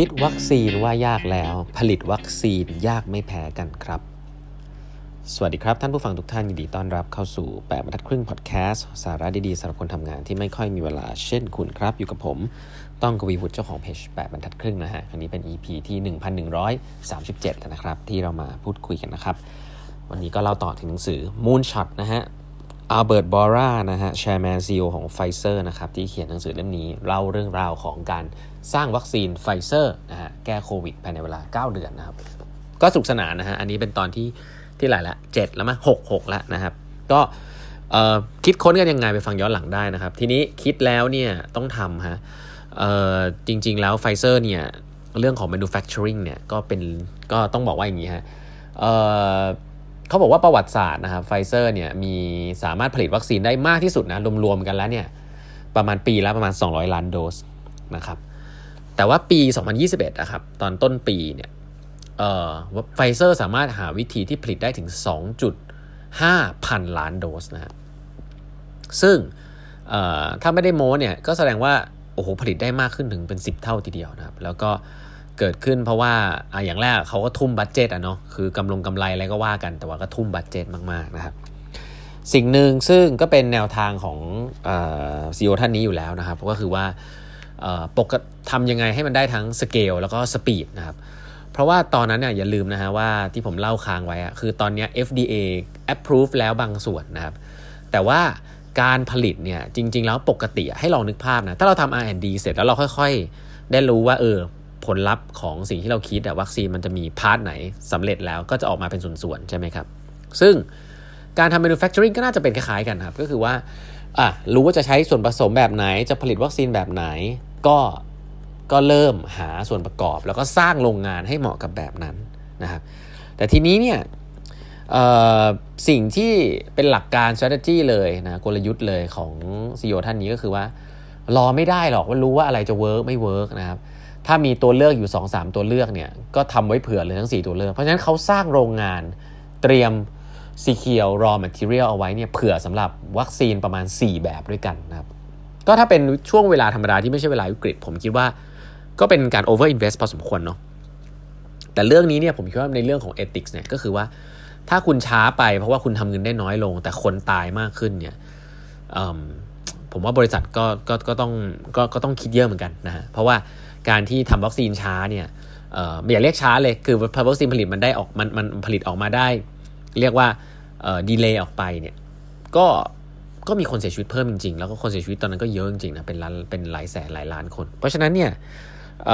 คิดวัคซีนว่ายากแล้ว ผลิตวัคซีนยากไม่แพ้กันครับ สวัสดีครับ ท่านผู้ฟังทุกท่านยินดีต้อนรับเข้าสู่แปดบรรทัดครึ่งพอดแคสต์สาระดีๆสำหรับคนทำงานที่ไม่ค่อยมีเวลาเช่นคุณครับ อยู่กับผม ต้องกวีวุฒิเจ้าของเพจแปดบรรทัดครึ่งนะฮะ อันนี้เป็น EP ที่ 1137 แล้วนะครับ ที่เรามาพูดคุยกันนะครับ วันนี้ก็เล่าต่อถึงหนังสือ Moonshot นะฮะ อัลเบิร์ต บอร่า นะฮะ chairman CEO ของไฟเซอร์นะครับ ที่เขียนหนังสือเล่มนี้ เล่าเรื่องราวของการสร้างวัคซีนไฟเซอร์นะฮะ แก้โควิดภายในเวลา 9 เดือนนะครับ ก็สนุกสนานนะฮะ อันนี้เป็นตอนที่ที่หลายละเจ็ดแล้วมั้ยหกหกแล้วนะครับ ก็คิดค้นกันยังไงไปฟังย้อนหลังได้นะครับ ทีนี้คิดแล้วเนี่ยต้องทำฮะจริง ๆ แล้วไฟเซอร์เนี่ยเรื่องของ manufacturing เนี่ยก็เป็นก็ต้องบอกว่าอย่างนี้ฮะ เขาบอกว่าประวัติศาสตร์นะครับไฟเซอร์เนี่ยมีสามารถผลิตวัคซีนได้มากที่สุดนะรวมๆกันแล้วเนี่ยประมาณปีละประมาณ 200 ล้านโดสนะครับแต่ว่าปี 2021นะครับตอนต้นปีเนี่ยไฟเซอร์สามารถหาวิธีที่ผลิตได้ถึง 2.5 พันล้านโดสนะซึ่งถ้าไม่ได้โม้เนี่ยก็แสดงว่าโอ้โหผลิตได้มากขึ้นถึงเป็น 10 เท่าทีเดียวนะครับ แล้วก็ เกิดขึ้นเพราะว่าอย่างแรกเขาก็ทุ่ม budget อะเนาะคือกำลงกำไรอะไรก็ว่ากัน แต่ว่าก็ทุ่ม budgetมากๆนะครับ สิ่งหนึ่งซึ่งก็เป็นแนวทางของซีอีโอท่านนี้อยู่แล้วนะครับ ก็คือว่าปกทำยังไงให้มันได้ทั้งสเกลแล้วก็ speed นะครับเพราะว่าตอนนั้นเนี่ยอย่าลืมนะฮะว่าที่ผมเล่าค้างไว้อะคือตอนนี้ FDA approve แล้วบางส่วนนะครับ แต่ว่าการผลิตเนี่ยจริง ๆ แล้วปกติให้ลองนึกภาพนะ ถ้าเราทำ R&D เสร็จแล้วเราค่อย ๆ ได้รู้ว่าเออ ผลลัพธ์ของสิ่งที่เราคิดอะวัคซีนมันจะมี part ไหนสำเร็จแล้วก็จะออกมาเป็นส่วนๆใช่ไหมครับ ซึ่งการทำ manufacturing ก็น่าจะเป็นคล้ายๆกันครับ ก็คือว่าอะรู้ว่าจะใช้ส่วนผสมแบบไหนจะผลิตวัคซีนแบบไหน ก็ก็เริ่มหาส่วนประกอบ แล้วก็สร้างโรงงานให้เหมาะกับแบบนั้นนะครับ แต่ทีนี้เนี่ยสิ่งที่เป็นหลักการ strategy เลยนะกลยุทธ์เลยของ CEO ท่านนี้ก็คือว่า รอไม่ได้หรอกว่ารู้ว่าอะไรจะ work ไม่ work นะครับ ถ้ามีตัวเลือกอยู่ 2-3 ตัวเลือกเนี่ยก็ทำไว้เผื่อเลยทั้ง 4 ตัวเลือก เพราะฉะนั้นเขาสร้างโรงงานเตรียม secure raw material เอาไว้เนี่ยเผื่อสำหรับวัคซีนประมาณ 4 แบบด้วยกันนะครับก็ถ้าเป็นช่วงเวลาธรรมดาที่ไม่ใช่เวลาวิกฤต ผมคิดว่าก็เป็นการ over invest พอสมควรเนาะแต่เรื่องนี้เนี่ยผมคิดว่าในเรื่องของ ethics เนี่ยก็คือว่าถ้าคุณช้าไปเพราะว่าคุณทำเงินได้น้อยลง แต่คนตายมากขึ้นเนี่ยผมว่าบริษัทก็ก็ก็ต้องก็ก็ต้องคิดเยอะเหมือนกันนะฮะเพราะว่า การที่ทำวัคซีนช้าเนี่ยไม่อยาเรียกช้าเลยคือพอวัคซีนผลิตมันได้ออกมันมันผลิตออกมาได้ เรียกว่าดีเลย์ออกไปเนี่ยก็ก็มีคนเสียชีวิตเพิ่มจริงๆ แล้วก็คนเสียชีวิตตอนนั้นก็เยอะจริงๆนะเป็นล้านเป็นหลายแสนหลายล้านคน เพราะฉะนั้นเนี่ยเ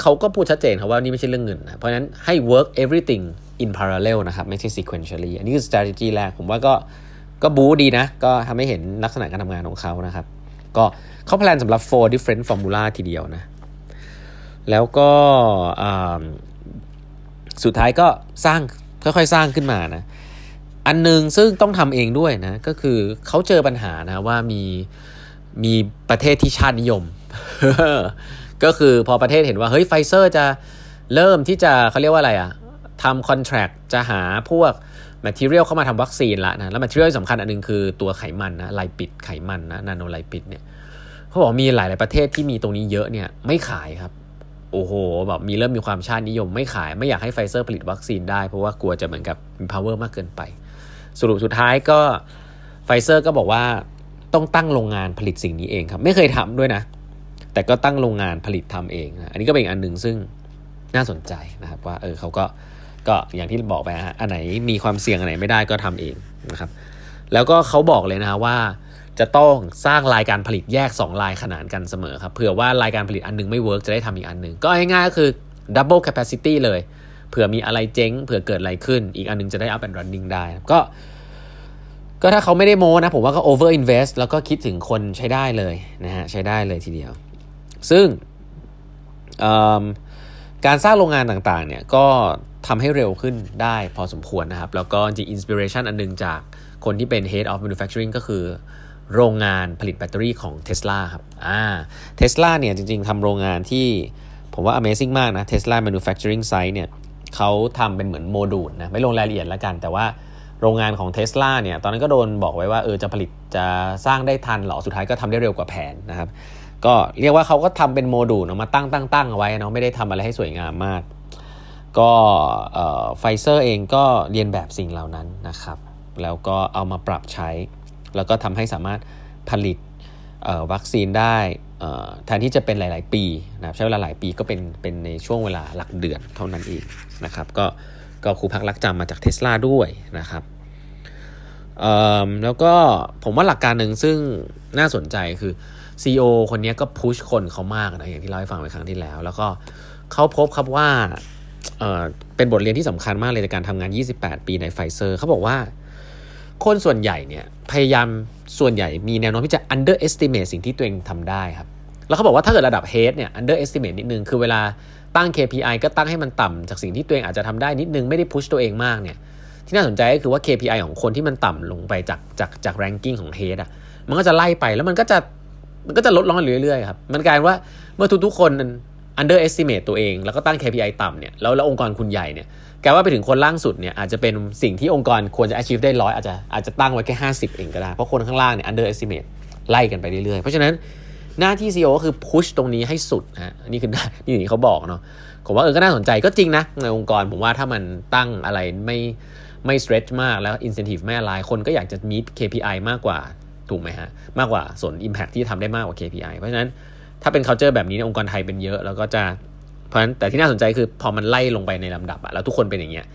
เขาก็พูดชัดเจนครับว่านี่ไม่ใช่เรื่องเงินนะเพราะฉะนั้นให้ work everything in parallel นะครับไม่ใช่ sequentially อันนี้คือ strategy แรกผมว่าก็ก็บูดีนะ ก็ทำให้เห็นลักษณะการทำงานของเขานะครับ ก็เขาแพลนสำหรับ four different formula ทีเดียวนะ แล้วก็สุดท้ายก็สร้างค่อยๆสร้างขึ้นมานะ อันหนึ่งซึ่งต้องทำเองด้วยนะก็คือเขาเจอปัญหานะว่ามีมีประเทศที่ชาตินิยม ก็คือพอประเทศเห็นว่าเฮ้ยไฟเซอร์จะเริ่มที่จะเขาเรียกว่าอะไรอะทำ contract จะหาพวก material เข้ามาทำวัคซีนละนะแล้ว material สำคัญอันนึงคือตัวไขมันนะ lipid ไขมันนะ nano lipid เนี่ยเขาบอกมีหลายหลายประเทศที่มีตรงนี้เยอะเนี่ยไม่ขายครับโอ้โหแบบมีเริ่มมีความชาตินิยมไม่ขายไม่อยากให้ไฟเซอร์ผลิตวัคซีนได้ เพราะว่ากลัวจะเหมือนกับมี power มากเกินไป สรุปสุดท้ายก็ไฟเซอร์ก็บอกว่าต้องตั้งโรงงานผลิตสิ่งนี้เองครับ ไม่เคยทำด้วยนะ แต่ก็ตั้งโรงงานผลิตทำเองนะอันนี้ก็เป็นอันหนึ่งซึ่งน่าสนใจนะครับว่าเออเขาก็ ก็อย่างที่บอกไปฮะอันไหนมีความเสี่ยงอันไหนไม่ได้ก็ทำเองนะครับ แล้วก็เขาบอกเลยนะว่าจะต้องสร้างรายการผลิตแยก2ลายขนานกันเสมอครับเผื่อว่ารายการผลิตอันนึงไม่เวิร์กจะได้ทำอีกอันนึง ก็ง่ายๆก็คือ double capacity เลยเผื่อมีอะไรเจ๊งเผื่อเกิดอะไรขึ้น อีกอันนึงจะได้ up and running ได้ก็ ก็ถ้าเขาไม่ได้โม้นะ ผมว่าก็ over invest แล้วก็คิดถึงคนใช้ได้เลยนะฮะใช้ได้เลยทีเดียว ซึ่งการสร้างโรงงานต่างๆเนี่ยก็ ทำให้เร็วขึ้นได้พอสมควรนะครับ แล้วก็จริง inspiration อันนึงจากคนที่เป็น Head of Manufacturing ก็คือโรงงานผลิตแบตเตอรี่ของ Tesla ครับอ่า Tesla เนี่ยจริงๆทำโรงงานที่ผมว่า Amazing มากนะ Tesla Manufacturing Site เนี่ยเขาทำเป็นเหมือนโมดูลนะไม่ลงรายละเอียดแล้วกัน แต่ว่าโรงงานของ Tesla เนี่ยตอนนั้นก็โดนบอกไว้ว่าเออจะผลิตจะสร้างได้ทันหรอสุดท้ายก็ทำได้เร็วกว่าแผนนะครับก็เรียกว่าเขาก็ทำเป็นโมดูลออกมาตั้งตั้งตั้งเอาไว้เนาะไม่ได้ทำอะไรให้สวยงามมาก ก็ไฟเซอร์เองก็เลียนแบบสิ่งเหล่านั้นนะครับ แล้วก็เอามาปรับใช้ แล้วก็ทำให้สามารถผลิตวัคซีนได้แทนที่จะเป็นหลาย ๆ ปีนะครับใช้เวลาหลายปีก็เป็นเป็นในช่วงเวลาหลักเดือนเท่านั้นเองนะครับก็ก็ครูพักลักจำมาจากเทสลาด้วยนะครับแล้วก็ผมว่าหลักการหนึ่งซึ่งน่าสนใจคือ CEO คนนี้ก็พุชคนเขามากนะอย่างที่เราให้ฟังไปครั้งที่แล้ว แล้วก็เขาพบครับว่า เป็นบทเรียนที่สำคัญมากเลยในการทำงาน 28 ปีในไฟเซอร์เขาบอกว่า คนส่วนใหญ่เนี่ยพยายามส่วนใหญ่มีแนวโน้มที่จะ underestimate สิ่งที่ตัวเองทำได้ครับ แล้วเขาบอกว่าถ้าเกิดระดับ head เนี่ย underestimate นิดนึง คือเวลาตั้ง KPI ก็ตั้งให้มันต่ำจากสิ่งที่ตัวเองอาจจะทำได้นิดนึงไม่ได้พุชตัวเองมากเนี่ยที่น่าสนใจก็คือว่า KPI ของคนที่มันต่ำลงไปจากจากจาก ranking ของ head อะมันก็จะไล่ไปแล้วมันก็จะมันก็จะลดลงเรื่อยๆครับมันกลายว่าเมื่อทุกๆคน underestimate ตัวเอง แล้วก็ตั้ง KPI ต่ำเนี่ยแล้วแล้วองค์กรคุณใหญ่เนี่ยแกว่าไปถึงคนล่างสุดเนี่ยอาจจะเป็นสิ่งที่องค์กรควรจะ achieve ได้ร้อยอาจจะอาจจะตั้งไว้แค่50 เองก็ได้ เพราะคนข้างล่างเนี่ย underestimate ไล่กันไปเรื่อยๆ เพราะฉะนั้นหน้าที่ CEO ก็คือ push ตรงนี้ให้สุดฮะนี่คือนี่นี่เขาบอกเนาะผมว่าเออก็น่าสนใจก็จริงนะในองค์กรผมว่าถ้ามันตั้งอะไรไม่ไม่ stretch มากแล้ว incentive ไม่อะไรคนก็อยากจะ meet KPI มากกว่าถูกไหมฮะมากกว่าส่วน impact ที่ทำได้มากกว่า KPI เพราะฉะนั้น ถ้าเป็น culture แบบนี้ในองค์กรไทยเป็นเยอะ แล้วก็จะเพราะฉะนั้นแต่ที่น่าสนใจคือพอมันไล่ลงไปในลำดับอะแล้วทุกคนเป็นอย่างเงี้ย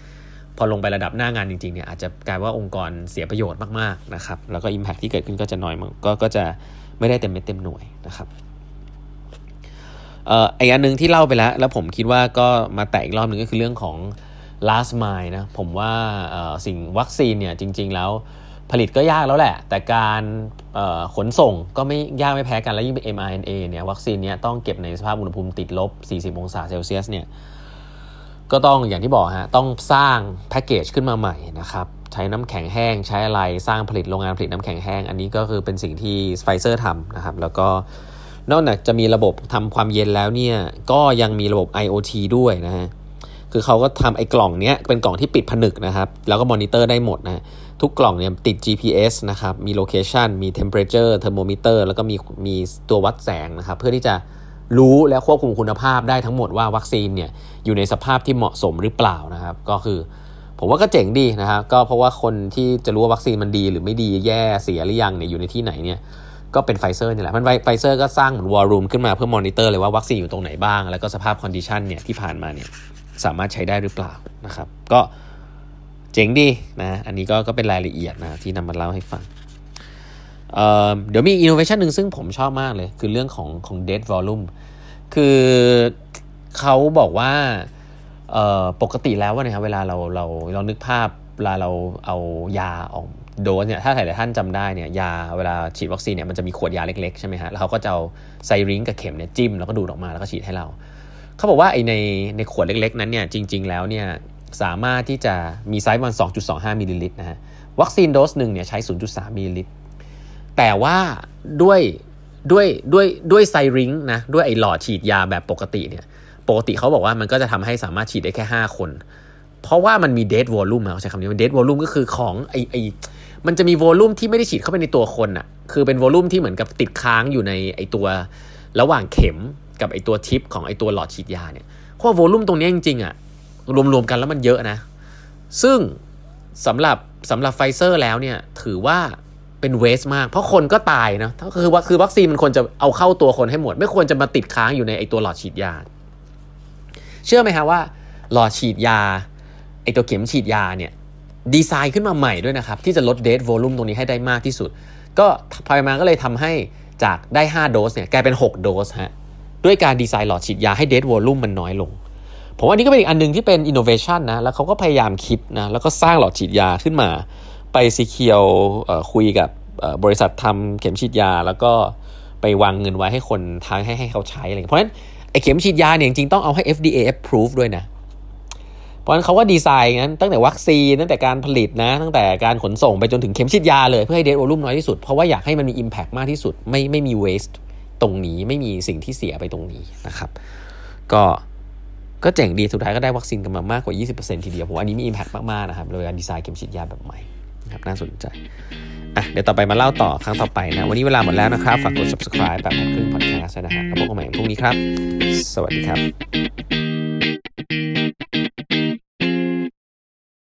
พอลงไประดับหน้างานจริงๆเนี่ยอาจจะกลายว่าองค์กรเสียประโยชน์มากๆนะครับแล้วก็ Impact ที่เกิดขึ้นก็จะน้อยมากก็ก็จะไม่ได้เต็มเม็ดเต็มหน่วยนะครับเอ่ออีกอันหนึ่งที่เล่าไปแล้ว แล้วผมคิดว่าก็มาแตะอีกรอบหนึ่งก็คือเรื่องของ last mile นะผมว่าสิ่งวัคซีนเนี่ยจริง ๆ แล้ว ผลิตก็ยากแล้วแหละ แต่การขนส่งก็ไม่ยากไม่แพ้กัน แล้วยิ่งเป็น mRNA เนี่ยวัคซีนเนี้ยต้องเก็บในสภาพอุณหภูมิติดลบ 40 องศาเซลเซียสเนี่ยก็ต้องอย่างที่บอกฮะต้องสร้างแพ็กเกจขึ้นมาใหม่นะครับใช้น้ำแข็งแห้งใช้อะไรสร้างผลิตโรงงานผลิตน้ำแข็งแห้ง อันนี้ก็คือเป็นสิ่งที่ไฟเซอร์ทำนะครับแล้วก็นอกจากจะมีระบบทำความเย็นแล้วเนี่ยก็ยังมีระบบ IoT ด้วยนะฮะ คือเขาก็ทำไอ้กล่องเนี้ยเป็นกล่องที่ปิดผนึกนะครับ แล้วก็มอนิเตอร์ได้หมดนะทุกกล่องเนี่ยติด GPS นะครับ มี location มี temperature thermometer แล้วก็มีมีตัววัดแสงนะครับ เพื่อที่จะรู้และควบคุมคุณภาพได้ทั้งหมดว่าวัคซีนเนี่ยอยู่ในสภาพที่เหมาะสมหรือเปล่านะครับ ก็คือผมว่าก็เจ๋งดีนะครับก็เพราะว่าคนที่จะรู้ว่าวัคซีนมันดีหรือไม่ดีแย่เสียหรือยังเนี่ยอยู่ในที่ไหนเนี่ยก็เป็นไฟเซอร์นี่แหละมันไฟเซอร์ก็สร้างเหมือน war room ขึ้นมาเพื่อมอนิเตอร์เลยว่าวัคซีนอยู่ตรงไหนบ้าง แล้วก็สภาพ condition เนี่ยที่ผ่านมาเนี่ย สามารถใช้ได้หรือเปล่านะครับ ก็เจ๋งดีนะอันนี้ก็ก็เป็นรายละเอียดนะที่นำมาเล่าให้ฟังเเดี๋ยวมีอินโนเวชันหนึ่งซึ่งผมชอบมากเลย คือเรื่องของของ dead volume คือเขาบอกว่าปกติแล้วนะครับเวลาเราเราเรานึกภาพเวลาเราเอายาออกโดสเนี่ยถ้าหลายท่านจำได้เนี่ยยาเวลาฉีดวัคซีนเนี่ยมันจะมีขวดยาเล็กๆใช่ไหมฮะแล้วเขาก็จะเอา syringe กับเข็มเนี่ยจิ้มแล้วก็ดูดออกมาแล้วก็ฉีดให้เรา เขาบอกว่าไอในในขวดเล็กๆ นั้นเนี่ยจริง ๆ แล้วเนี่ยสามารถที่จะมีไซส์มัน2.25 มิลลิลิตรนะฮะวัคซีนโดสหนึ่งเนี่ยใช้ 0.3 มิลลิลิตร แต่ว่าด้วยด้วยด้วยด้วย syringe นะด้วยไอหลอดฉีดยาแบบปกติเนี่ยปกติเขาบอกว่ามันก็จะทำให้สามารถฉีดได้แค่ 5 คน เพราะว่ามันมี dead volume เขาใช้คำนี้มัน dead volume ก็คือของไอไอมันจะมี volume ที่ไม่ได้ฉีดเข้าไปในตัวคนอะคือเป็น volume ที่เหมือนกับติดค้างอยู่ในไอตัวระหว่างเข็ม กับไอตัวทิปของไอตัวหลอดฉีดยาเนี่ยเพราะ volume ตรงนี้จริงๆอะรวมๆกันแล้วมันเยอะนะ ซึ่งสำหรับสำหรับไฟเซอร์แล้วเนี่ยถือว่าเป็น waste มาก เพราะคนก็ตายนะคือว่าคือวัคซีนมันควรจะเอาเข้าตัวคนให้หมด ไม่ควรจะมาติดค้างอยู่ในไอตัวหลอดฉีดยา เชื่อไหมฮะว่า หลอดฉีดยาไอตัวเข็มฉีดยาเนี่ยดีไซน์ขึ้นมาใหม่ด้วยนะครับ ที่จะลด dead volume ตรงนี้ให้ได้มากที่สุด ก็พายมาก็เลยทำให้จากได้ 5 โดสเนี่ยกลายเป็น 6 โดสฮะ ด้วยการดีไซน์หลอดฉีดยาให้ dead volume มันน้อยลง ผมว่านี่ก็เป็นอีกอันนึงที่เป็นอินโนเวชันนะ แล้วเขาก็พยายามคิดนะ แล้วก็สร้างหลอดฉีดยาขึ้นมา ไป secure คุยกับบริษัททำเข็มฉีดยา แล้วก็ไปวางเงินไว้ให้คนทางให้ให้เขาใช้อะไร เพราะฉะนั้นไอเข็มฉีดยาเนี่ยจริงๆต้องเอาให้ FDA approve ด้วยนะ เพราะฉะนั้นเขาก็ดีไซน์งั้นตั้งแต่วัคซีนตั้งแต่การผลิตนะ ตั้งแต่การขนส่งไปจนถึงเข็มฉีดยาเลยเพื่อให้เดทโวลุ่มน้อยที่สุด เพราะว่าอยากให้มันมี Impact มากที่สุดไม่ไม่มี waste ตรงนี้ไม่มีสิ่งที่เสียไปตรงนี้นะครับ ก็ก็เจ๋งดีสุดท้ายก็ได้วัคซีนกันมามากกว่า 20%ทีเดียวผมอันนี้มี impact มาก ๆ นะครับโดยการดีไซน์เข็มฉีดยาแบบใหม่นะครับน่าสนใจอะเดี๋ยวต่อไปมาเล่าต่อครั้งต่อไปนะ วันนี้เวลาหมดแล้วนะครับ ฝากกด subscribe แบบครึ่ง podcast นะฮะแล้วพบกันใหม่พรุ่งนี้ครับ สวัสดีครับ